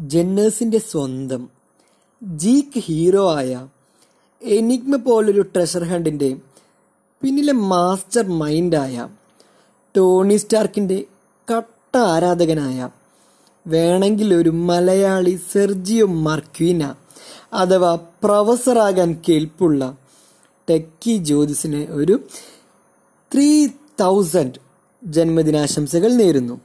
ജെന്നേഴ്സിന്റെ സ്വന്തം. Geek hero ആയ enigma പോലൊരു ട്രഷർ ഹണ്ടിന്റെ പിന്നിലെ മാസ്റ്റർ മൈൻഡായ ടോണി സ്റ്റാർക്കിന്റെ കട്ട ആരാധകനായ വേണമെങ്കിൽ ഒരു മലയാളി സെർജിയോ മർക്വീന അഥവാ പ്രൊഫസറാകാൻ കേൾപ്പുള്ള ടെക്കി ജ്യോതിസിന് ഒരു ത്രീ തൗസൻഡ് ജന്മദിനാശംസകൾ നേരുന്നു.